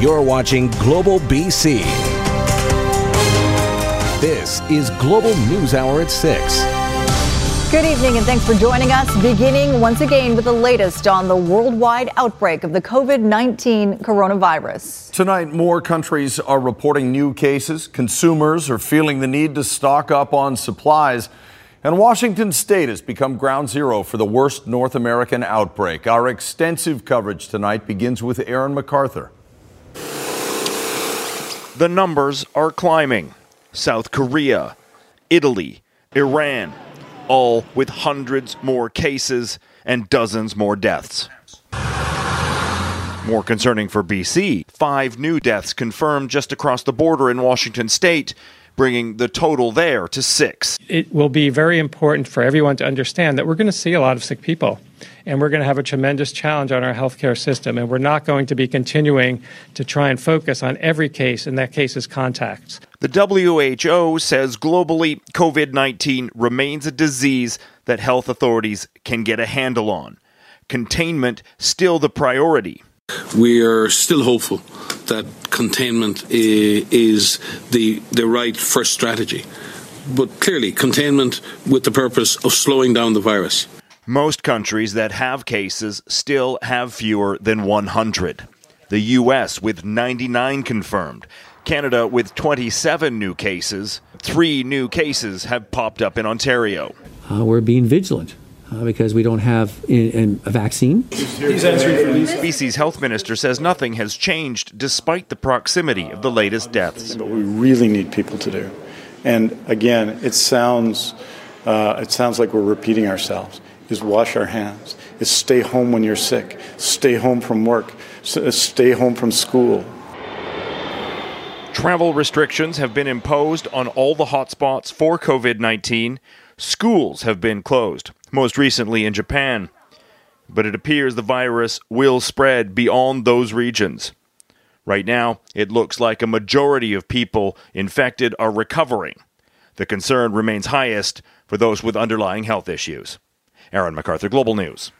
You're watching Global BC. This is Global News Hour at 6. Good evening and thanks for joining us. Beginning once again with the latest on the worldwide outbreak of the COVID 19 coronavirus. Tonight, more countries are reporting new cases. Consumers are feeling the need to stock up on supplies. And Washington state has become ground zero for the worst North American outbreak. Our extensive coverage tonight begins with Aaron MacArthur. The numbers are climbing. South Korea, Italy, Iran, all with hundreds more cases and dozens more deaths. More concerning for BC, five new deaths confirmed just across the border in Washington state, bringing the total there to six. It will be very important for everyone to understand that we're going to see a lot of sick people and we're going to have a tremendous challenge on our healthcare system. And we're not going to be continuing to try and focus on every case, and that case is contacts. The WHO says globally, COVID 19 remains a disease that health authorities can get a handle on. Containment still the priority. We are still hopeful that containment is the, the right first strategy. But clearly, containment with the purpose of slowing down the virus. Most countries that have cases still have fewer than 100. The U.S. with 99 confirmed. Canada with 27 new cases. Three new cases have popped up in Ontario. Uh, we're being vigilant. Uh, because we don't have in, in a vaccine. BC's health minister says nothing has changed despite the proximity of the latest deaths. What we really need people to do, and again, it sounds uh, it sounds like we're repeating ourselves is wash our hands, is stay home when you're sick, stay home from work, uh, stay home from school. Travel restrictions have been imposed on all the hotspots for COVID 19. Schools have been closed, most recently in Japan. But it appears the virus will spread beyond those regions. Right now, it looks like a majority of people infected are recovering. The concern remains highest for those with underlying health issues. Aaron MacArthur, Global News.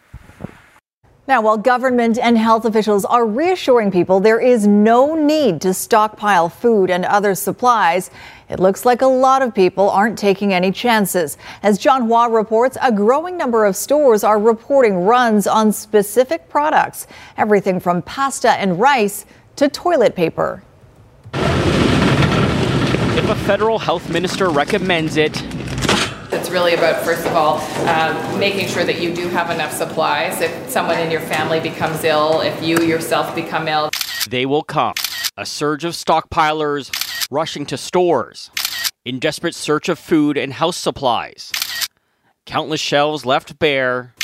Now, while government and health officials are reassuring people there is no need to stockpile food and other supplies, it looks like a lot of people aren't taking any chances. As John Hua reports, a growing number of stores are reporting runs on specific products, everything from pasta and rice to toilet paper. If a federal health minister recommends it, it's really about, first of all, um, making sure that you do have enough supplies. If someone in your family becomes ill, if you yourself become ill, they will come. A surge of stockpilers rushing to stores in desperate search of food and house supplies. Countless shelves left bare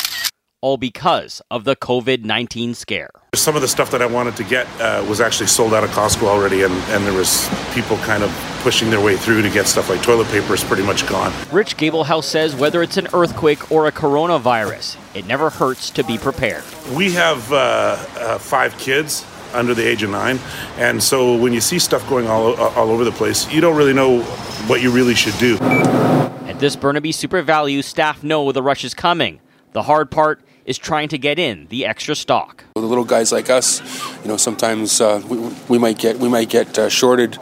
all because of the COVID 19 scare. Some of the stuff that I wanted to get uh, was actually sold out of Costco already, and, and there was people kind of pushing their way through to get stuff like toilet paper is pretty much gone. Rich Gablehouse says whether it's an earthquake or a coronavirus, it never hurts to be prepared. We have uh, uh, five kids under the age of nine, and so when you see stuff going all, all over the place, you don't really know what you really should do. At this Burnaby Super Valu, staff know the rush is coming. The hard part is trying to get in the extra stock. The little guys like us, you know, sometimes uh, we, we, might get we might get uh, shorted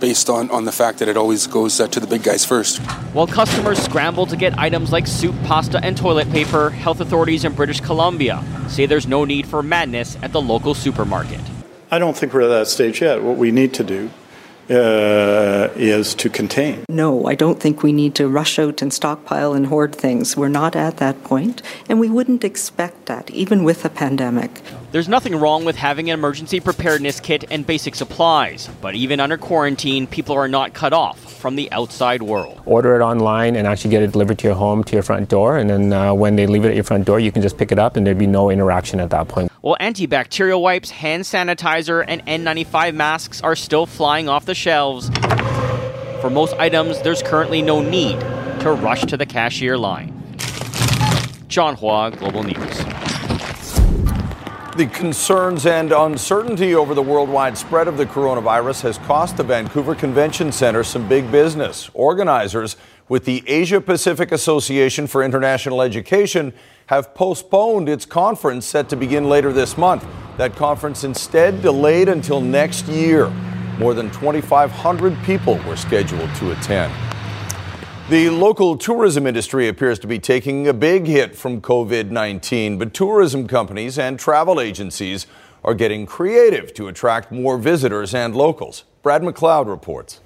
based on, on the fact that it always goes uh, to the big guys first. While customers scramble to get items like soup, pasta, and toilet paper, health authorities in British Columbia say there's no need for madness at the local supermarket. I don't think we're at that stage yet. What we need to do uh, is to contain. No, I don't think we need to rush out and stockpile and hoard things. We're not at that point, and we wouldn't expect that, even with a pandemic. There's nothing wrong with having an emergency preparedness kit and basic supplies, but even under quarantine, people are not cut off from the outside world. Order it online and actually get it delivered to your home, to your front door, and then uh, when they leave it at your front door, you can just pick it up and there'd be no interaction at that point. Well, antibacterial wipes, hand sanitizer, and N95 masks are still flying off the the shelves. For most items, there's currently no need to rush to the cashier line. John Hua, Global News. The concerns and uncertainty over the worldwide spread of the coronavirus has cost the Vancouver Convention Center some big business. Organizers with the Asia Pacific Association for International Education have postponed its conference set to begin later this month. That conference instead delayed until next year. More than 2,500 people were scheduled to attend. The local tourism industry appears to be taking a big hit from COVID 19, but tourism companies and travel agencies are getting creative to attract more visitors and locals. Brad McLeod reports.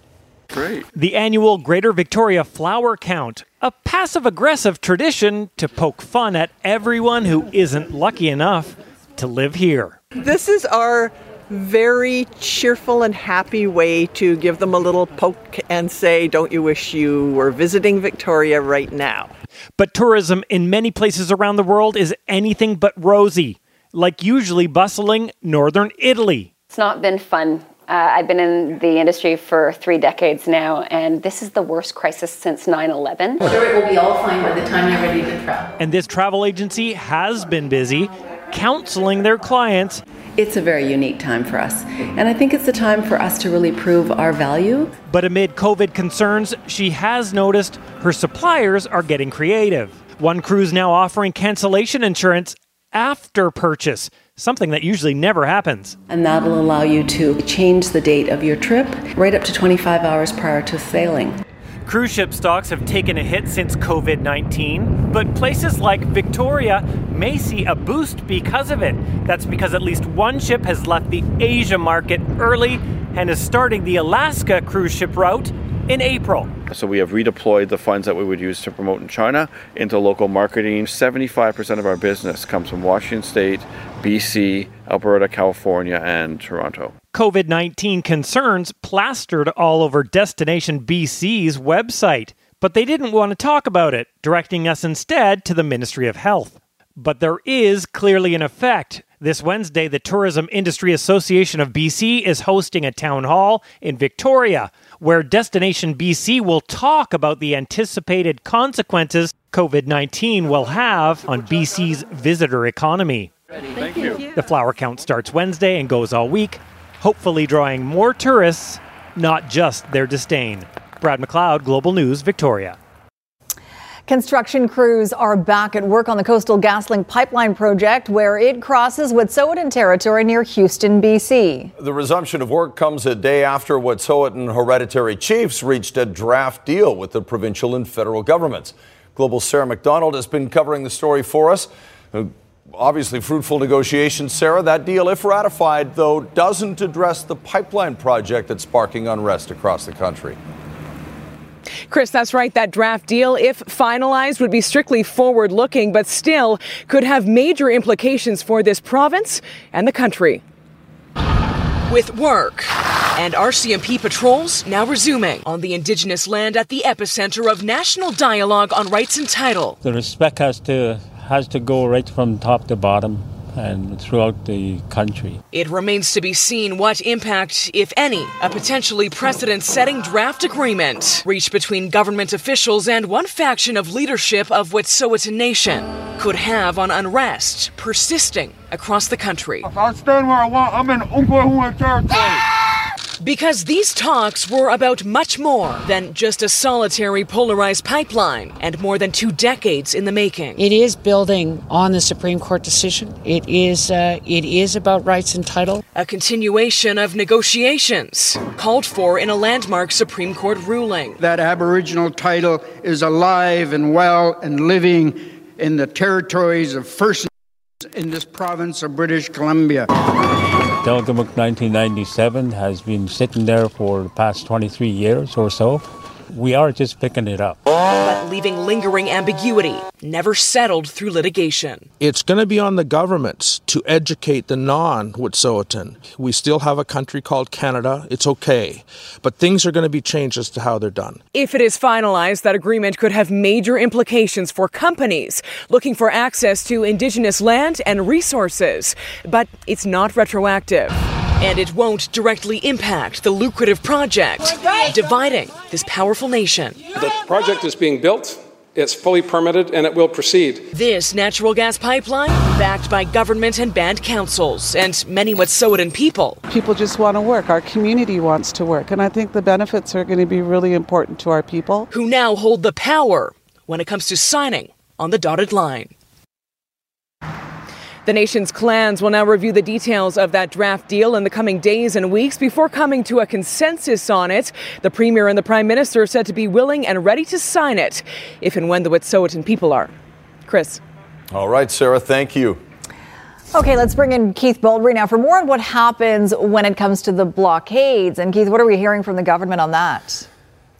Great. The annual Greater Victoria Flower Count, a passive aggressive tradition to poke fun at everyone who isn't lucky enough to live here. This is our very cheerful and happy way to give them a little poke and say, Don't you wish you were visiting Victoria right now? But tourism in many places around the world is anything but rosy, like usually bustling northern Italy. It's not been fun. Uh, I've been in the industry for three decades now, and this is the worst crisis since 9 11. Sure, it will be all fine by the time you're ready to travel. And this travel agency has been busy counseling their clients it's a very unique time for us. And I think it's a time for us to really prove our value. But amid COVID concerns, she has noticed her suppliers are getting creative. One cruise now offering cancellation insurance after purchase, something that usually never happens. And that'll allow you to change the date of your trip right up to 25 hours prior to sailing. Cruise ship stocks have taken a hit since COVID 19, but places like Victoria may see a boost because of it. That's because at least one ship has left the Asia market early and is starting the Alaska cruise ship route in April. So we have redeployed the funds that we would use to promote in China into local marketing. 75% of our business comes from Washington State, BC, Alberta, California, and Toronto. COVID 19 concerns plastered all over Destination BC's website, but they didn't want to talk about it, directing us instead to the Ministry of Health. But there is clearly an effect. This Wednesday, the Tourism Industry Association of BC is hosting a town hall in Victoria where Destination BC will talk about the anticipated consequences COVID 19 will have on BC's visitor economy. Thank you. The flower count starts Wednesday and goes all week, hopefully drawing more tourists, not just their disdain. Brad McLeod, Global News, Victoria. Construction crews are back at work on the Coastal GasLink pipeline project where it crosses Wet'suwet'en territory near Houston, BC. The resumption of work comes a day after Wet'suwet'en hereditary chiefs reached a draft deal with the provincial and federal governments. Global Sarah McDonald has been covering the story for us. Obviously, fruitful negotiations, Sarah. That deal, if ratified, though, doesn't address the pipeline project that's sparking unrest across the country. Chris, that's right. That draft deal, if finalized, would be strictly forward looking, but still could have major implications for this province and the country. With work and RCMP patrols now resuming on the Indigenous land at the epicenter of national dialogue on rights and title. The respect has to has to go right from top to bottom and throughout the country. It remains to be seen what impact, if any, a potentially precedent setting draft agreement reached between government officials and one faction of leadership of Wet'suwet'en Nation could have on unrest persisting across the country. I stand where I want. I'm in Ungwahua territory. Because these talks were about much more than just a solitary polarized pipeline and more than two decades in the making. It is building on the Supreme Court decision. It is uh, it is about rights and title. A continuation of negotiations called for in a landmark Supreme Court ruling. That Aboriginal title is alive and well and living in the territories of First in this province of British Columbia. Delgamuukw 1997 has been sitting there for the past 23 years or so. We are just picking it up. But leaving lingering ambiguity, never settled through litigation. It's going to be on the governments to educate the non Wet'suwet'en. We still have a country called Canada. It's okay. But things are going to be changed as to how they're done. If it is finalized, that agreement could have major implications for companies looking for access to Indigenous land and resources. But it's not retroactive. And it won't directly impact the lucrative project, dividing this powerful nation. The project is being built It's fully permitted and it will proceed. This natural gas pipeline, backed by government and band councils and many Wet'suwet'en people. People just want to work. Our community wants to work. And I think the benefits are going to be really important to our people. Who now hold the power when it comes to signing on the dotted line. The nation's clans will now review the details of that draft deal in the coming days and weeks before coming to a consensus on it. The Premier and the Prime Minister are said to be willing and ready to sign it if and when the Wet'suwet'en people are. Chris. All right, Sarah, thank you. Okay, let's bring in Keith Baldry now for more on what happens when it comes to the blockades. And Keith, what are we hearing from the government on that?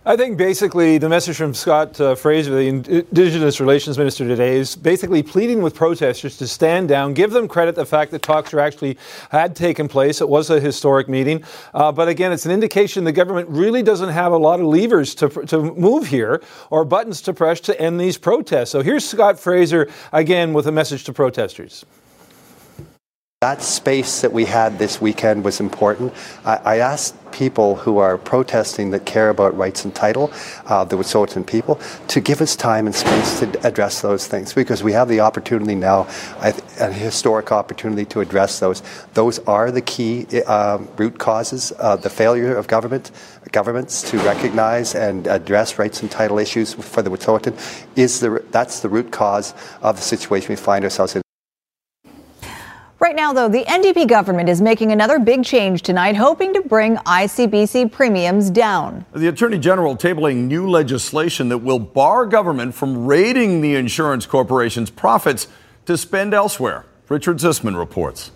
I think basically the message from Scott uh, Fraser, the Indigenous Relations Minister today, is basically pleading with protesters to stand down, give them credit the fact that talks are actually had taken place. It was a historic meeting, uh, but again, it's an indication the government really doesn't have a lot of levers to to move here or buttons to press to end these protests. So here's Scott Fraser again with a message to protesters. That space that we had this weekend was important. I, I asked people who are protesting that care about rights and title, uh, the Wet'suwet'en people, to give us time and space to address those things because we have the opportunity now, a historic opportunity to address those. Those are the key uh, root causes, uh, the failure of government governments to recognize and address rights and title issues for the Wet'suwet'en is the that's the root cause of the situation we find ourselves in. Right now, though, the NDP government is making another big change tonight, hoping to bring ICBC premiums down. The Attorney General tabling new legislation that will bar government from raiding the insurance corporation's profits to spend elsewhere. Richard Zussman reports.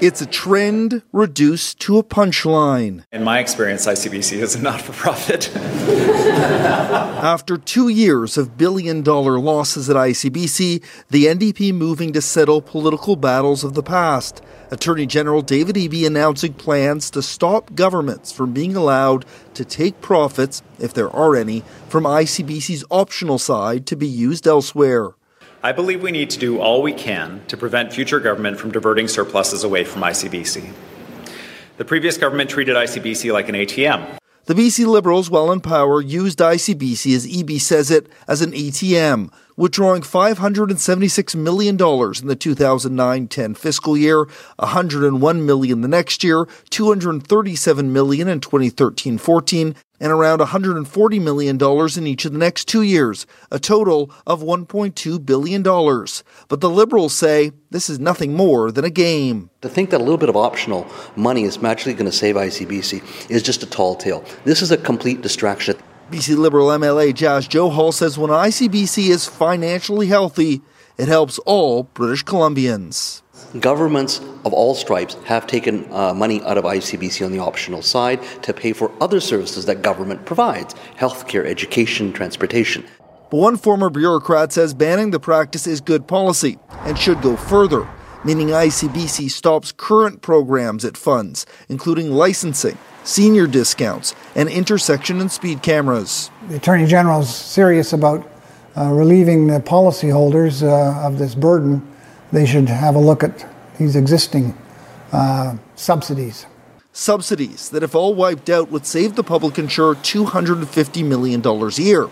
It's a trend reduced to a punchline. In my experience, ICBC is a not for profit. After two years of billion dollar losses at ICBC, the NDP moving to settle political battles of the past. Attorney General David Eby announcing plans to stop governments from being allowed to take profits, if there are any, from ICBC's optional side to be used elsewhere. I believe we need to do all we can to prevent future government from diverting surpluses away from ICBC. The previous government treated ICBC like an ATM. The BC Liberals, while in power, used ICBC, as Eby says it, as an ATM, withdrawing $576 million in the 2009-10 fiscal year, 101 million the next year, 237 million in 2013-14, and around $140 million in each of the next two years, a total of $1.2 billion. But the Liberals say this is nothing more than a game. To think that a little bit of optional money is magically going to save ICBC is just a tall tale. This is a complete distraction. BC Liberal MLA Jas Johal says when ICBC is financially healthy, it helps all British Columbians. Governments of all stripes have taken uh, money out of ICBC on the optional side to pay for other services that government provides healthcare, education, transportation. But one former bureaucrat says banning the practice is good policy and should go further, meaning ICBC stops current programs it funds, including licensing senior discounts, and intersection and speed cameras. The Attorney General is serious about uh, relieving the policyholders uh, of this burden. They should have a look at these existing uh, subsidies. Subsidies that, if all wiped out, would save the public insurer $250 million a year.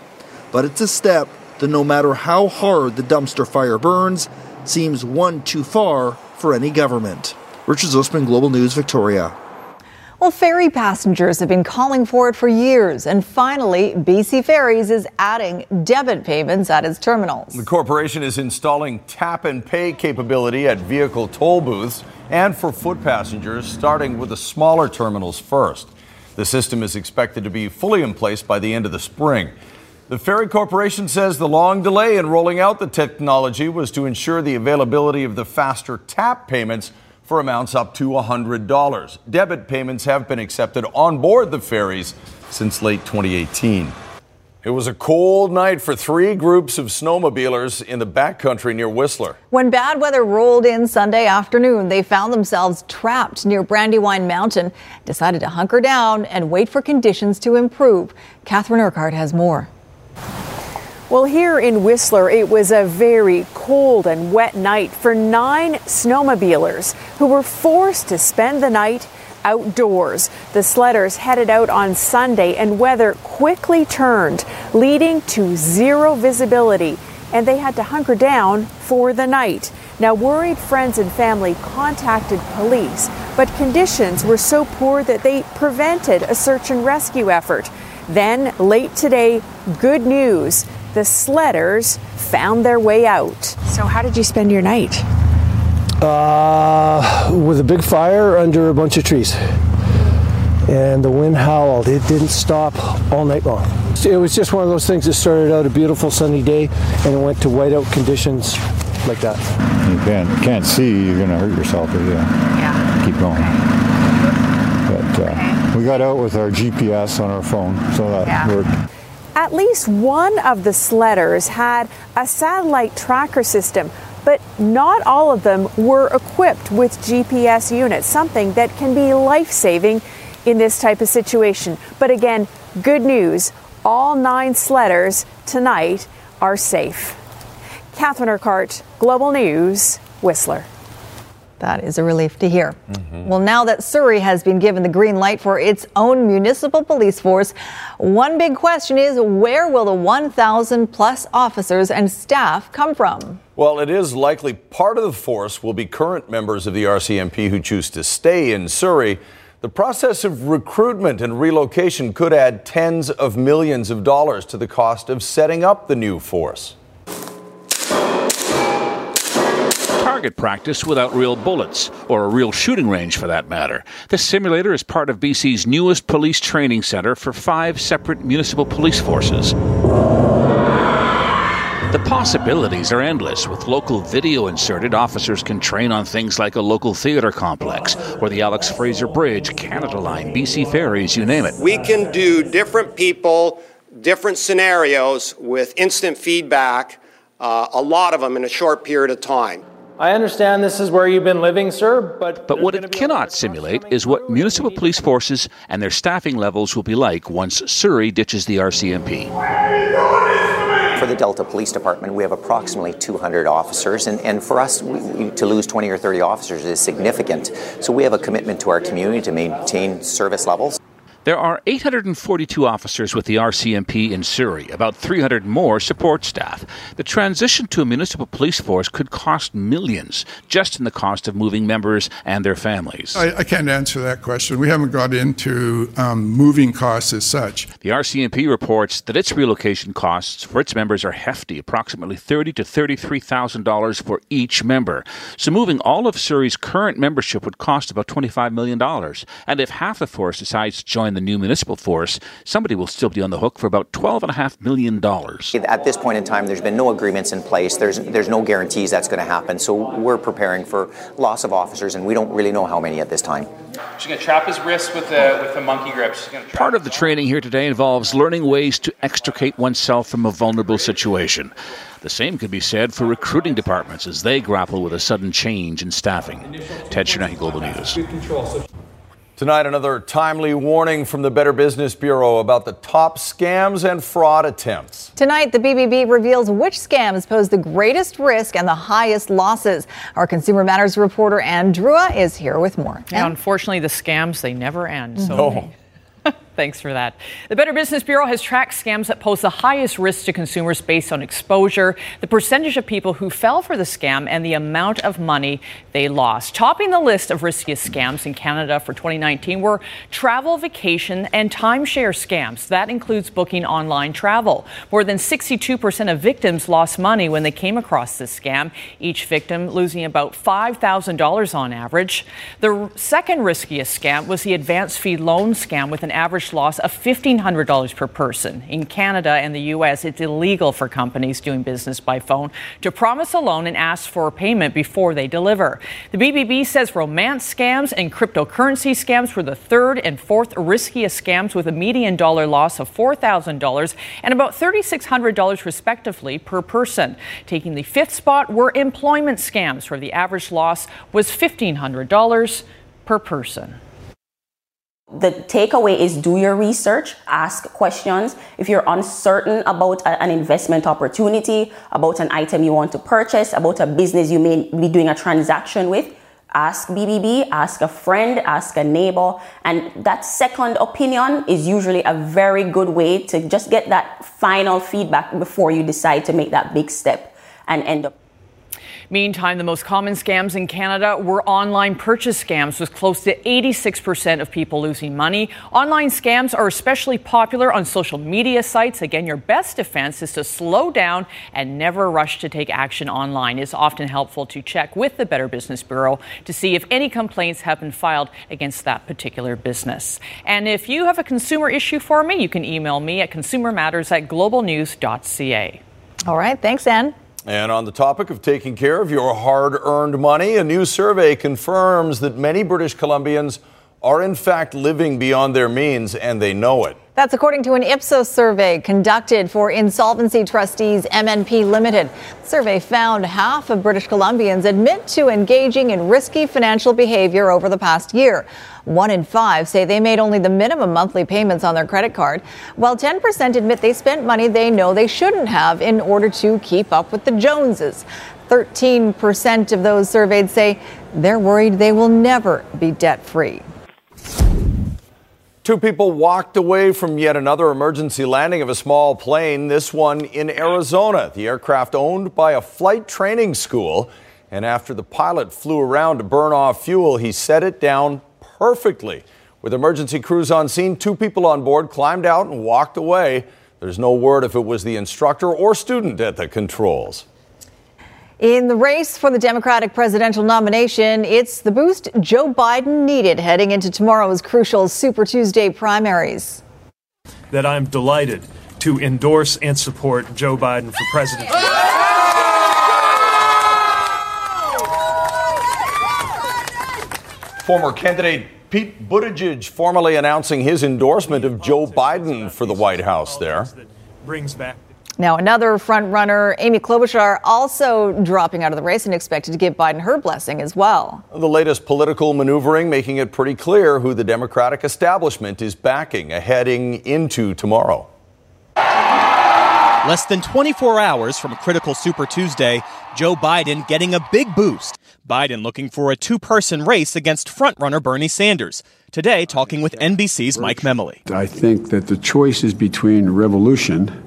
But it's a step that, no matter how hard the dumpster fire burns, seems one too far for any government. Richard Zussman, Global News, Victoria. Well, ferry passengers have been calling for it for years, and finally, BC Ferries is adding debit payments at its terminals. The corporation is installing tap and pay capability at vehicle toll booths and for foot passengers, starting with the smaller terminals first. The system is expected to be fully in place by the end of the spring. The Ferry Corporation says the long delay in rolling out the technology was to ensure the availability of the faster tap payments for amounts up to $100. Debit payments have been accepted on board the ferries since late 2018. It was a cold night for three groups of snowmobilers in the backcountry near Whistler. When bad weather rolled in Sunday afternoon, they found themselves trapped near Brandywine Mountain, decided to hunker down and wait for conditions to improve. Catherine Urquhart has more. Well, here in Whistler, it was a very cold and wet night for nine snowmobilers who were forced to spend the night outdoors. The sledders headed out on Sunday, and weather quickly turned, leading to zero visibility, and they had to hunker down for the night. Now, worried friends and family contacted police, but conditions were so poor that they prevented a search and rescue effort. Then, late today, good news the sledders found their way out. So, how did you spend your night? Uh, with a big fire under a bunch of trees. And the wind howled. It didn't stop all night long. It was just one of those things that started out a beautiful sunny day and it went to whiteout conditions like that. You can't, can't see, you're going to hurt yourself if you yeah. keep going. But uh, we got out with our GPS on our phone, so that yeah. worked. At least one of the sledders had a satellite tracker system but not all of them were equipped with GPS units, something that can be life saving in this type of situation. But again, good news all nine sledders tonight are safe. Catherine Urquhart, Global News, Whistler. That is a relief to hear. Mm-hmm. Well, now that Surrey has been given the green light for its own municipal police force, one big question is where will the 1,000 plus officers and staff come from? Well, it is likely part of the force will be current members of the RCMP who choose to stay in Surrey. The process of recruitment and relocation could add tens of millions of dollars to the cost of setting up the new force. Target practice without real bullets, or a real shooting range for that matter. This simulator is part of BC's newest police training centre for five separate municipal police forces. The possibilities are endless. With local video inserted, officers can train on things like a local theatre complex or the Alex Fraser Bridge, Canada Line, BC Ferries, you name it. We can do different people, different scenarios with instant feedback, uh, a lot of them in a short period of time. I understand this is where you've been living, sir, but. But what it cannot simulate is what municipal police forces and their staffing levels will be like once Surrey ditches the RCMP. For the Delta Police Department, we have approximately 200 officers, and, and for us we, we, to lose 20 or 30 officers is significant. So we have a commitment to our community to maintain service levels. There are 842 officers with the RCMP in Surrey, about 300 more support staff. The transition to a municipal police force could cost millions just in the cost of moving members and their families. I, I can't answer that question. We haven't got into um, moving costs as such. The RCMP reports that its relocation costs for its members are hefty, approximately thirty to thirty-three thousand dollars for each member. So moving all of Surrey's current membership would cost about twenty-five million dollars. And if half the force decides to join the new municipal force, somebody will still be on the hook for about $12.5 million. At this point in time, there's been no agreements in place. There's, there's no guarantees that's going to happen. So we're preparing for loss of officers, and we don't really know how many at this time. She's going to trap his wrist with the, with the monkey grip. She's going to Part of the training here today involves learning ways to extricate oneself from a vulnerable situation. The same could be said for recruiting departments as they grapple with a sudden change in staffing. Ted Chernecki, Global News. Tonight, another timely warning from the Better Business Bureau about the top scams and fraud attempts. Tonight, the BBB reveals which scams pose the greatest risk and the highest losses. Our Consumer Matters reporter Anne Drewa is here with more. And unfortunately, the scams, they never end. So no. Thanks for that. The Better Business Bureau has tracked scams that pose the highest risk to consumers based on exposure, the percentage of people who fell for the scam, and the amount of money they lost. Topping the list of riskiest scams in Canada for 2019 were travel, vacation, and timeshare scams. That includes booking online travel. More than 62% of victims lost money when they came across this scam, each victim losing about $5,000 on average. The second riskiest scam was the advance fee loan scam with an average average loss of $1,500 per person. In Canada and the U.S., it's illegal for companies doing business by phone to promise a loan and ask for payment before they deliver. The BBB says romance scams and cryptocurrency scams were the third and fourth riskiest scams with a median dollar loss of $4,000 and about $3,600 respectively per person. Taking the fifth spot were employment scams, where the average loss was $1,500 per person. The takeaway is do your research, ask questions. If you're uncertain about a, an investment opportunity, about an item you want to purchase, about a business you may be doing a transaction with, ask BBB, ask a friend, ask a neighbor. And that second opinion is usually a very good way to just get that final feedback before you decide to make that big step and end up. Meantime, the most common scams in Canada were online purchase scams, with close to 86% of people losing money. Online scams are especially popular on social media sites. Again, your best defense is to slow down and never rush to take action online. It's often helpful to check with the Better Business Bureau to see if any complaints have been filed against that particular business. And if you have a consumer issue for me, you can email me at consumermatters at globalnews.ca. All right. Thanks, Anne. And on the topic of taking care of your hard earned money, a new survey confirms that many British Columbians are in fact living beyond their means and they know it. That's according to an Ipsos survey conducted for Insolvency Trustees MNP Limited. The survey found half of British Columbians admit to engaging in risky financial behavior over the past year. One in five say they made only the minimum monthly payments on their credit card, while 10% admit they spent money they know they shouldn't have in order to keep up with the Joneses. 13% of those surveyed say they're worried they will never be debt free. Two people walked away from yet another emergency landing of a small plane, this one in Arizona. The aircraft owned by a flight training school. And after the pilot flew around to burn off fuel, he set it down perfectly. With emergency crews on scene, two people on board climbed out and walked away. There's no word if it was the instructor or student at the controls. In the race for the Democratic presidential nomination, it's the boost Joe Biden needed heading into tomorrow's crucial Super Tuesday primaries. That I'm delighted to endorse and support Joe Biden for president. Former candidate Pete Buttigieg formally announcing his endorsement of Joe Biden for the White House there. Brings back now, another frontrunner, Amy Klobuchar, also dropping out of the race and expected to give Biden her blessing as well. The latest political maneuvering making it pretty clear who the Democratic establishment is backing heading into tomorrow. Less than 24 hours from a critical Super Tuesday, Joe Biden getting a big boost. Biden looking for a two person race against frontrunner Bernie Sanders. Today, talking with NBC's Mike Memoli. I think that the choice is between revolution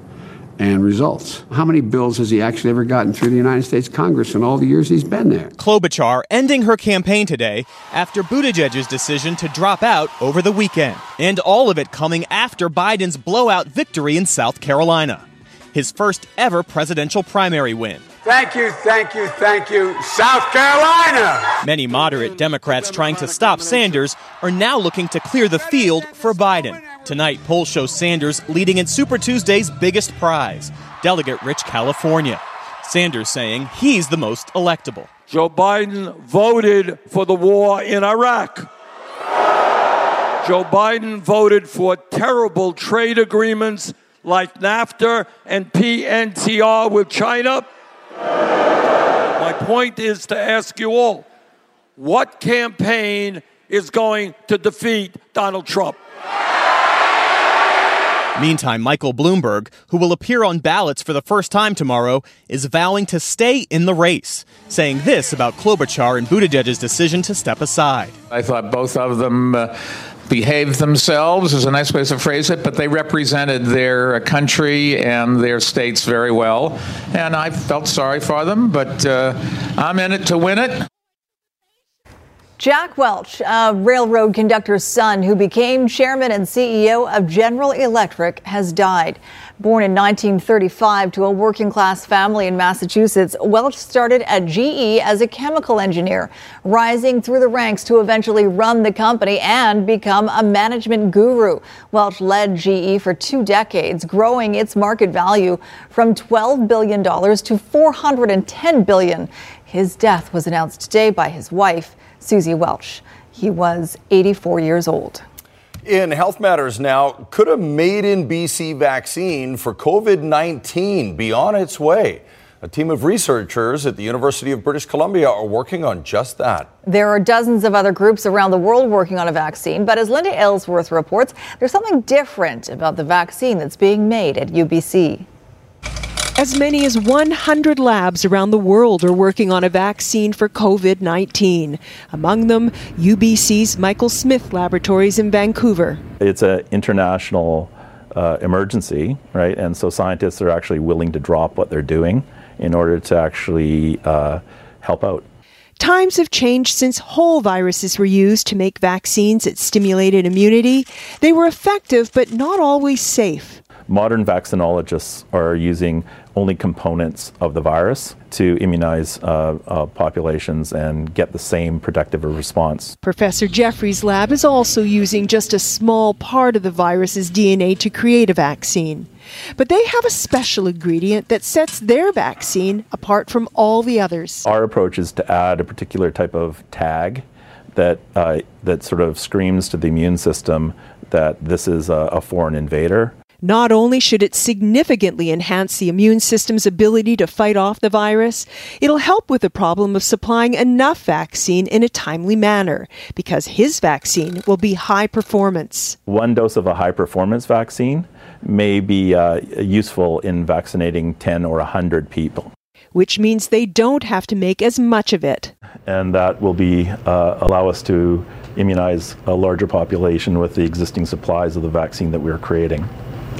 and results. How many bills has he actually ever gotten through the United States Congress in all the years he's been there? Klobuchar ending her campaign today after Buttigieg's decision to drop out over the weekend. And all of it coming after Biden's blowout victory in South Carolina. His first ever presidential primary win. Thank you, thank you, thank you, South Carolina! Many moderate Democrats trying to stop Sanders are now looking to clear the field for Biden. Tonight, polls show Sanders leading in Super Tuesday's biggest prize, delegate rich California. Sanders saying he's the most electable. Joe Biden voted for the war in Iraq. Joe Biden voted for terrible trade agreements like NAFTA and PNTR with China. My point is to ask you all what campaign is going to defeat Donald Trump? Meantime, Michael Bloomberg, who will appear on ballots for the first time tomorrow, is vowing to stay in the race, saying this about Klobuchar and Buttigieg's decision to step aside. I thought both of them uh, behaved themselves, is a nice way to phrase it, but they represented their country and their states very well. And I felt sorry for them, but uh, I'm in it to win it. Jack Welch, a railroad conductor's son who became chairman and CEO of General Electric, has died. Born in 1935 to a working class family in Massachusetts, Welch started at GE as a chemical engineer, rising through the ranks to eventually run the company and become a management guru. Welch led GE for two decades, growing its market value from $12 billion to 410 billion. His death was announced today by his wife. Suzy Welch. He was 84 years old. In Health Matters now, could a made in BC vaccine for COVID 19 be on its way? A team of researchers at the University of British Columbia are working on just that. There are dozens of other groups around the world working on a vaccine, but as Linda Aylesworth reports, there's something different about the vaccine that's being made at UBC. As many as 100 labs around the world are working on a vaccine for COVID 19. Among them, UBC's Michael Smith Laboratories in Vancouver. It's an international uh, emergency, right? And so scientists are actually willing to drop what they're doing in order to actually uh, help out. Times have changed since whole viruses were used to make vaccines that stimulated immunity. They were effective, but not always safe. Modern vaccinologists are using only components of the virus to immunize uh, uh, populations and get the same protective response. Professor Jefferies' lab is also using just a small part of the virus's DNA to create a vaccine. But they have a special ingredient that sets their vaccine apart from all the others. Our approach is to add a particular type of tag that uh, that sort of screams to the immune system that this is a, a foreign invader not only should it significantly enhance the immune system's ability to fight off the virus, it'll help with the problem of supplying enough vaccine in a timely manner because his vaccine will be high performance. One dose of a high performance vaccine may be uh, useful in vaccinating 10 or 100 people. Which means they don't have to make as much of it. And that will be uh, allow us to immunize a larger population with the existing supplies of the vaccine that we're creating.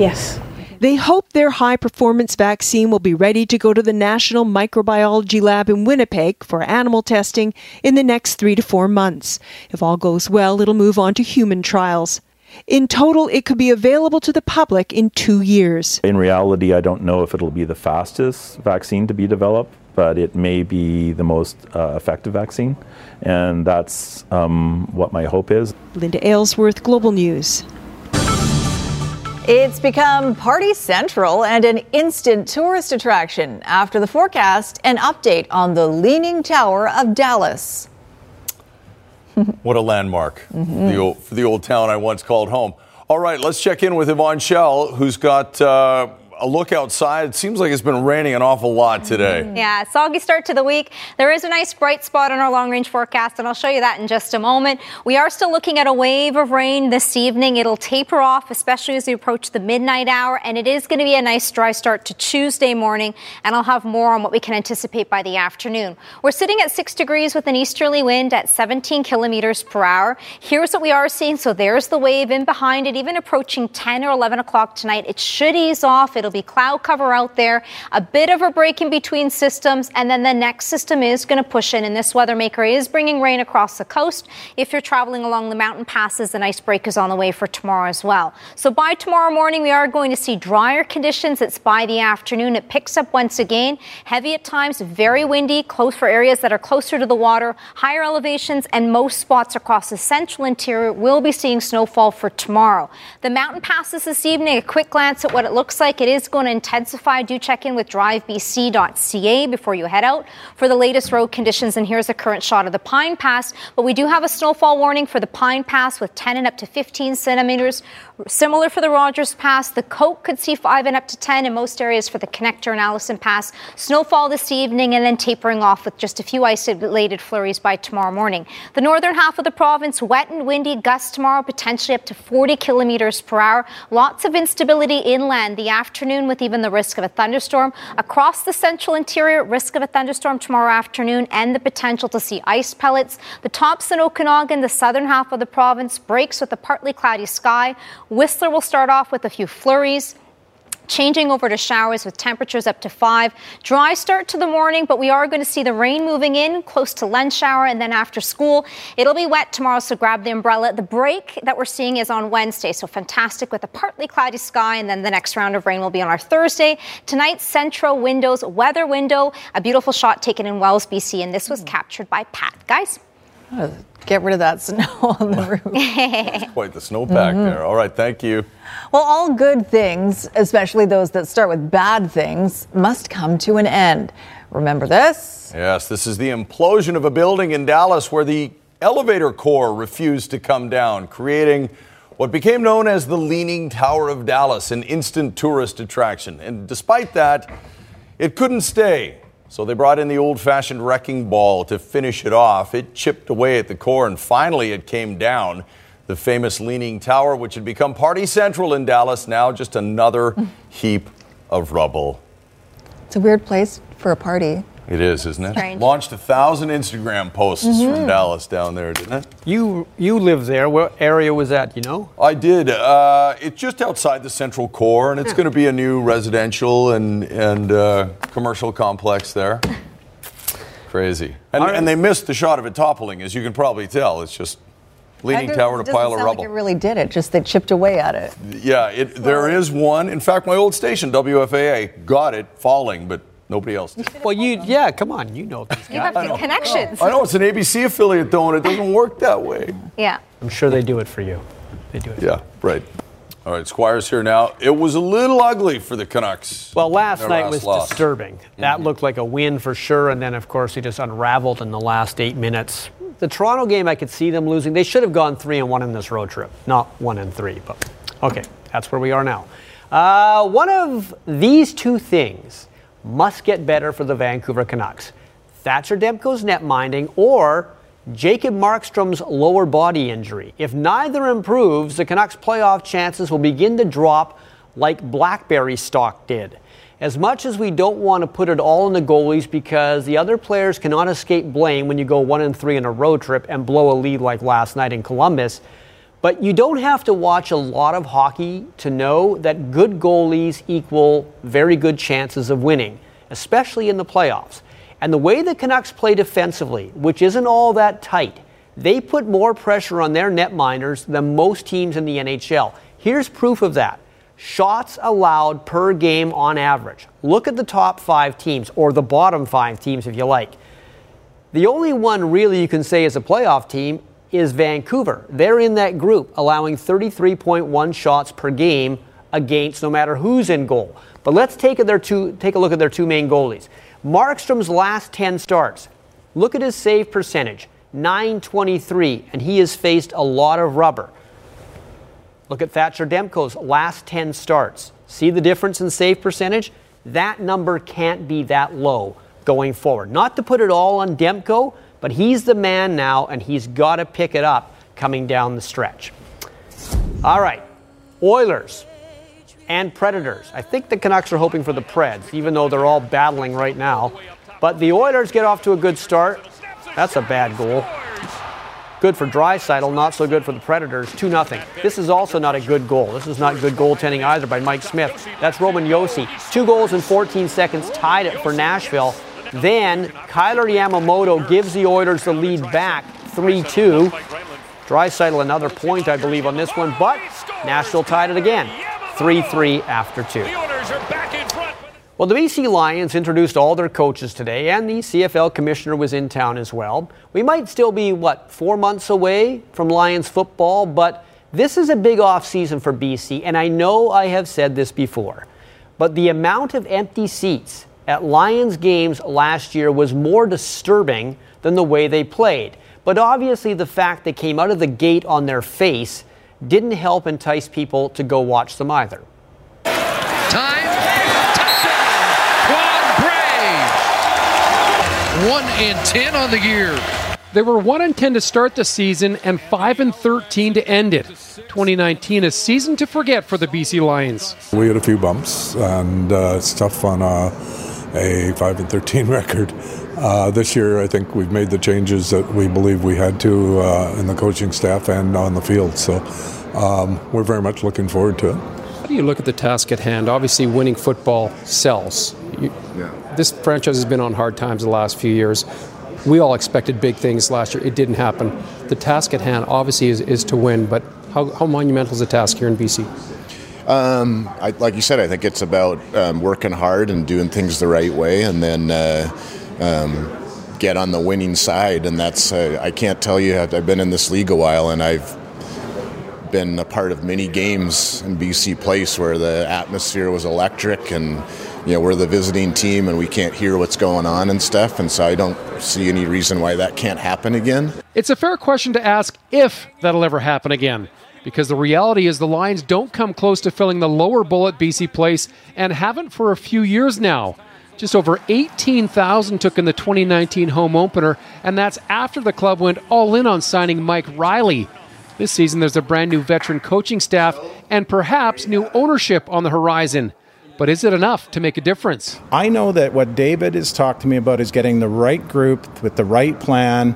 Yes. They hope their high performance vaccine will be ready to go to the National Microbiology Lab in Winnipeg for animal testing in the next three to four months. If all goes well, it'll move on to human trials. In total, it could be available to the public in two years. In reality, I don't know if it'll be the fastest vaccine to be developed, but it may be the most uh, effective vaccine. And that's um, what my hope is. Linda Aylesworth, Global News. It's become party central and an instant tourist attraction. After the forecast, an update on the Leaning Tower of Dallas. what a landmark mm-hmm. the old, for the old town I once called home. All right, let's check in with Yvonne Schalle, who's got uh, a look outside. It seems like it's been raining an awful lot today. Mm-hmm. Yeah, soggy start to the week. There is a nice bright spot on our long range forecast, and I'll show you that in just a moment. We are still looking at a wave of rain this evening. It'll taper off, especially as we approach the midnight hour, and it is going to be a nice dry start to Tuesday morning, and I'll have more on what we can anticipate by the afternoon. We're sitting at 6 degrees with an easterly wind at 17 kilometers per hour. Here's what we are seeing. So there's the wave in behind it, even approaching 10 or 11 o'clock tonight. It should ease off. It'll There'll be cloud cover out there, a bit of a break in between systems, and then the next system is going to push in. And this weather maker is bringing rain across the coast. If you're traveling along the mountain passes, the nice break is on the way for tomorrow as well. So by tomorrow morning, we are going to see drier conditions. It's by the afternoon. It picks up once again. Heavy at times, very windy, close for areas that are closer to the water, higher elevations, and most spots across the central interior will be seeing snowfall for tomorrow. The mountain passes this evening. A quick glance at what it looks like. It is is going to intensify. Do check in with drivebc.ca before you head out for the latest road conditions. And here's a current shot of the Pine Pass. But we do have a snowfall warning for the Pine Pass with 10 and up to 15 centimeters. Similar for the Rogers Pass. The Coq could see 5 and up to 10 in most areas for the Connector and Allison Pass. Snowfall this evening and then tapering off with just a few isolated flurries by tomorrow morning. The northern half of the province, wet and windy gusts tomorrow, potentially up to 40 kilometers per hour. Lots of instability inland the afternoon afternoon with even the risk of a thunderstorm. Across the central interior, risk of a thunderstorm tomorrow afternoon and the potential to see ice pellets. The tops in Okanagan, the southern half of the province, breaks with a partly cloudy sky. Whistler will start off with a few flurries changing over to showers with temperatures up to 5. Dry start to the morning, but we are going to see the rain moving in close to lunch hour and then after school. It'll be wet tomorrow, so grab the umbrella. The break that we're seeing is on Wednesday, so fantastic with a partly cloudy sky, and then the next round of rain will be on our Thursday. Tonight's Centra Windows weather window, a beautiful shot taken in Wells, BC, and this was captured by Pat. Guys? Uh, Get rid of that snow on the roof. quite the snowpack mm-hmm. there. All right, thank you. Well, all good things, especially those that start with bad things, must come to an end. Remember this? Yes, this is the implosion of a building in Dallas where the elevator core refused to come down, creating what became known as the Leaning Tower of Dallas, an instant tourist attraction. And despite that, it couldn't stay. So they brought in the old fashioned wrecking ball to finish it off. It chipped away at the core and finally it came down. The famous Leaning Tower, which had become party central in Dallas, now just another heap of rubble. It's a weird place for a party. It is, isn't it? Strange. Launched a thousand Instagram posts Mhm. from Dallas down there, didn't it? You you live there. What area was that? You know? I did. Uh, it's just outside the central core, and it's Yeah. going to be a new residential and and uh, commercial complex there. Crazy. And, and they missed the shot of it toppling, as you can probably tell. It's just leaning That tower to doesn't pile of sound rubble. Like it really did it. Just they chipped away at it. Yeah, it, there is one. In fact, my old station, WFAA, got it falling, but nobody else did. Well, you yeah, come on, you know these You have I know. connections. I know it's an ABC affiliate, though, and it doesn't work that way. Yeah. I'm sure they do it for you. They do it. Yeah, right. All right, Squire's here now. It was a little ugly for the Canucks. Well, last Their night was loss. disturbing. That looked like a win for sure, and then of course he just unraveled in the last eight minutes. The Toronto game, I could see them losing. They should have gone three and one in this road trip, not one and three. But okay, that's where we are now. Uh, one of these two things must get better for the Vancouver Canucks: Thatcher Demko's net minding, or Jacob Markstrom's lower body injury. If neither improves, the Canucks' playoff chances will begin to drop like blackberry stock did. As much as we don't want to put it all on the goalies because the other players cannot escape blame when you go one and three in a road trip and blow a lead like last night in Columbus, but you don't have to watch a lot of hockey to know that good goalies equal very good chances of winning, especially in the playoffs. And the way the Canucks play defensively, which isn't all that tight, they put more pressure on their netminders than most teams in the NHL. Here's proof of that. Shots allowed per game on average. Look at the top five teams, or the bottom five teams if you like. The only one really you can say is a playoff team is Vancouver. They're in that group, allowing 33.1 shots per game against no matter who's in goal. But let's take, their two, take a look at their two main goalies. Markstrom's last 10 starts. Look at his save percentage 923, and he has faced a lot of rubber. Look at Thatcher Demko's last 10 starts. See the difference in save percentage? That number can't be that low going forward. Not to put it all on Demko, but he's the man now, and he's got to pick it up coming down the stretch. All right, Oilers and Predators. I think the Canucks are hoping for the Preds, even though they're all battling right now. But the Oilers get off to a good start. That's a bad goal. Good for Draisaitl, not so good for the Predators. 2 0. This is also not a good goal. This is not good goaltending either by Mike Smith. That's Roman Josi. Two goals in 14 seconds, tied it for Nashville. Then Kailer Yamamoto gives the Oilers the lead back 3 2. Draisaitl another point, I believe, on this one, but Nashville tied it again 3 3 after two. Well, the BC Lions introduced all their coaches today, and the CFL commissioner was in town as well. We might still be, what, four months away from Lions football, but this is a big off season for BC, and I know I have said this before, but the amount of empty seats at Lions games last year was more disturbing than the way they played. But obviously, the fact they came out of the gate on their face didn't help entice people to go watch them either. Time. Touchdown. Quad Braves. One and ten on the year. They were 1 and 10 to start the season and 5 and 13 to end it. 2019 a season to forget for the BC Lions. We had a few bumps, and uh, it's tough on a, a 5 and 13 record. Uh, this year, I think we've made the changes that we believe we had to uh, in the coaching staff and on the field. So um, we're very much looking forward to it. How do you look at the task at hand? Obviously, winning football sells. You, This franchise has been on hard times the last few years. We all expected big things last year. It didn't happen. The task at hand, obviously, is, is to win, but how, how monumental is the task here in BC? Um, I, like you said, I think it's about um, working hard and doing things the right way, and then uh, um, get on the winning side. And that's uh, I can't tell you. I've been in this league a while, and I've been a part of many games in BC Place where the atmosphere was electric, and you know we're the visiting team, and we can't hear what's going on and stuff. And so I don't see any reason why that can't happen again. It's a fair question to ask if that'll ever happen again. Because the reality is the Lions don't come close to filling the lower bowl at BC Place and haven't for a few years now. Just over 18,000 took in the 2019 home opener, and that's after the club went all in on signing Mike Riley. This season, there's a brand new veteran coaching staff and perhaps new ownership on the horizon. But is it enough to make a difference? I know that what David has talked to me about is getting the right group with the right plan.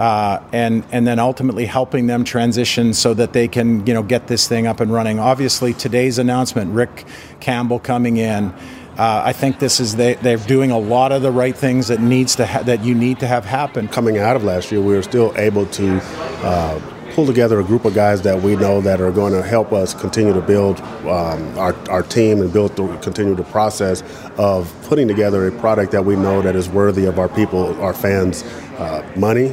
Uh, and and then ultimately helping them transition so that they can you know get this thing up and running. Obviously, today's announcement, Rick Campbell coming in, uh, I think this is they, they're doing a lot of the right things that needs to ha- that you need to have happen. Coming out of last year, we were still able to. Uh, pull together a group of guys that we know that are going to help us continue to build um, our, our team and build the, continue the process of putting together a product that we know that is worthy of our people, our fans' uh, money,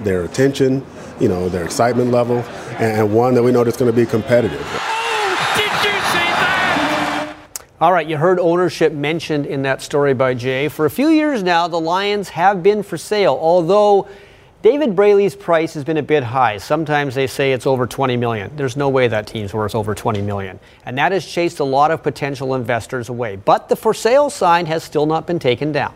their attention, you know, their excitement level, and one that we know that's going to be competitive. All right, you heard ownership mentioned in that story by Jay. For a few years now, the Lions have been for sale, although David Braley's price has been a bit high. Sometimes they say it's over 20 million. There's no way that team's worth over 20 million. And that has chased a lot of potential investors away. But the for sale sign has still not been taken down.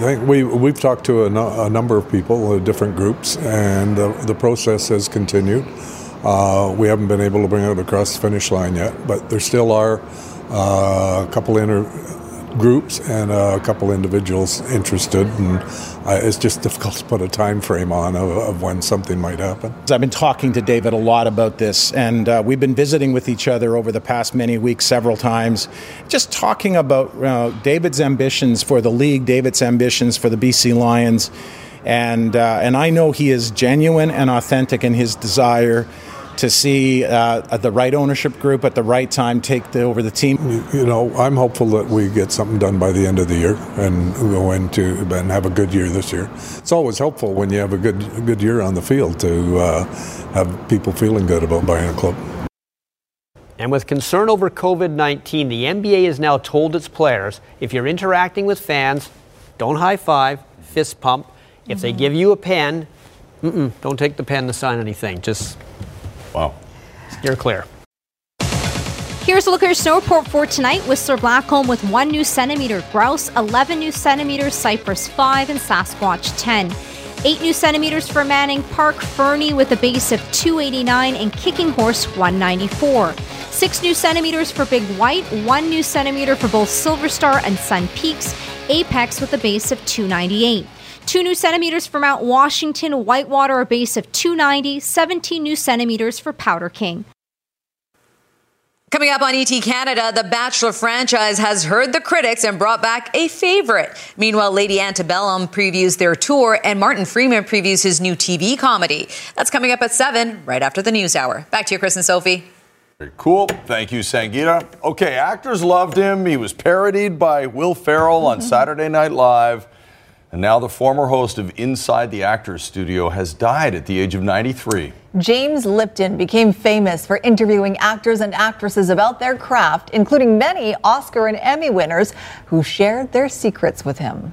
I think we, we've talked to a, no, a number of people, uh, different groups, and uh, the process has continued. Uh, we haven't been able to bring it across the finish line yet, but there still are uh, a couple inter- groups and a couple individuals interested, and uh, it's just difficult to put a time frame on of, of, when something might happen. I've been talking to David a lot about this, and uh, we've been visiting with each other over the past many weeks several times, just talking about uh, David's ambitions for the league, David's ambitions for the BC Lions, and uh, and I know he is genuine and authentic in his desire to see uh, the right ownership group at the right time take the, over the team? You know, I'm hopeful that we get something done by the end of the year and go into and have a good year this year. It's always helpful when you have a good good year on the field to uh, have people feeling good about buying a club. And with concern over COVID 19, the NBA has now told its players if you're interacting with fans, don't high five, fist pump. If mm-hmm. they give you a pen, don't take the pen to sign anything. Just Wow. You're clear. Here's a look at your snow report for tonight. Whistler Blackcomb with 1 new centimeter, Grouse 11 new centimeters, Cypress 5, and Sasquatch 10. 8 new centimeters for Manning Park, Fernie with a base of 289, and Kicking Horse 194. 6 new centimeters for Big White, 1 new centimeter for both Silver Star and Sun Peaks, Apex with a base of 298. 2 new centimeters for Mount Washington, Whitewater, a base of 290, 17 new centimeters for Powder King. Coming up on ET Canada, the Bachelor franchise has heard the critics and brought back a favorite. Meanwhile, Lady Antebellum previews their tour and Martin Freeman previews his new TV comedy. That's coming up at 7, right after the news hour. Back to you, Chris and Sophie. Very cool. Thank you, Sangeeta. Okay, actors loved him. He was parodied by Will Ferrell on mm-hmm. Saturday Night Live. And now the former host of Inside the Actors Studio has died at the age of 93. James Lipton became famous for interviewing actors and actresses about their craft, including many Oscar and Emmy winners who shared their secrets with him.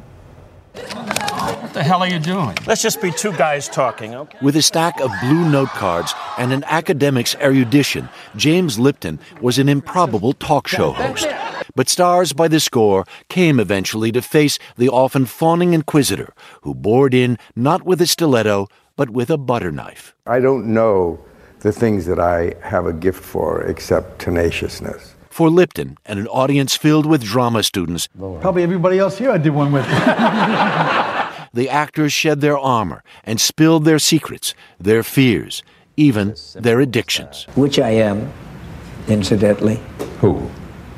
What the hell are you doing? Let's just be two guys talking, okay? With a stack of blue note cards and an academic's erudition, James Lipton was an improbable talk show host. But stars by the score came eventually to face the often fawning inquisitor who bored in not with a stiletto, but with a butter knife. I don't know the things that I have a gift for except tenaciousness. For Lipton and an audience filled with drama students, probably everybody else here I did one with. the actors shed their armor and spilled their secrets, their fears, even their addictions. Which I am, incidentally. Who?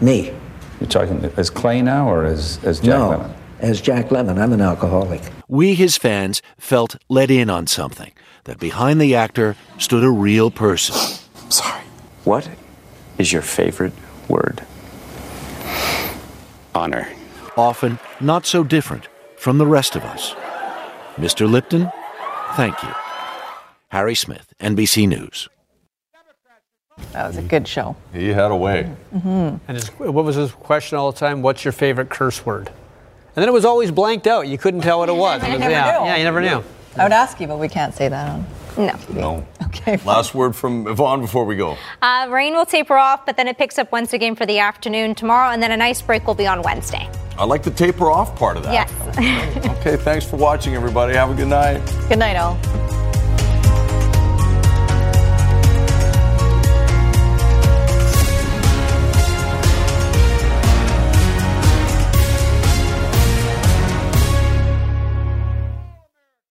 Me. You're talking as Clay now or as, as Jack no, Lemmon? As Jack Lemmon. I'm an alcoholic. We, his fans, felt let in on something that behind the actor stood a real person. Sorry. What is your favorite word? Honor. Often not so different from the rest of us. Mr. Lipton, thank you. Harry Smith, NBC News. That was a good show. He had a way. Mm-hmm. And his, what was his question all the time? What's your favorite curse word? And then it was always blanked out. You couldn't tell what it was. I was never yeah, knew. yeah, you never knew. I would ask you, but we can't say that on. No. No. Okay. Last word from Yvonne before we go. Uh, rain will taper off, but then it picks up once again for the afternoon tomorrow, and then a nice break will be on Wednesday. I like the taper off part of that. Yes. okay, thanks for watching, everybody. Have a good night. Good night, all.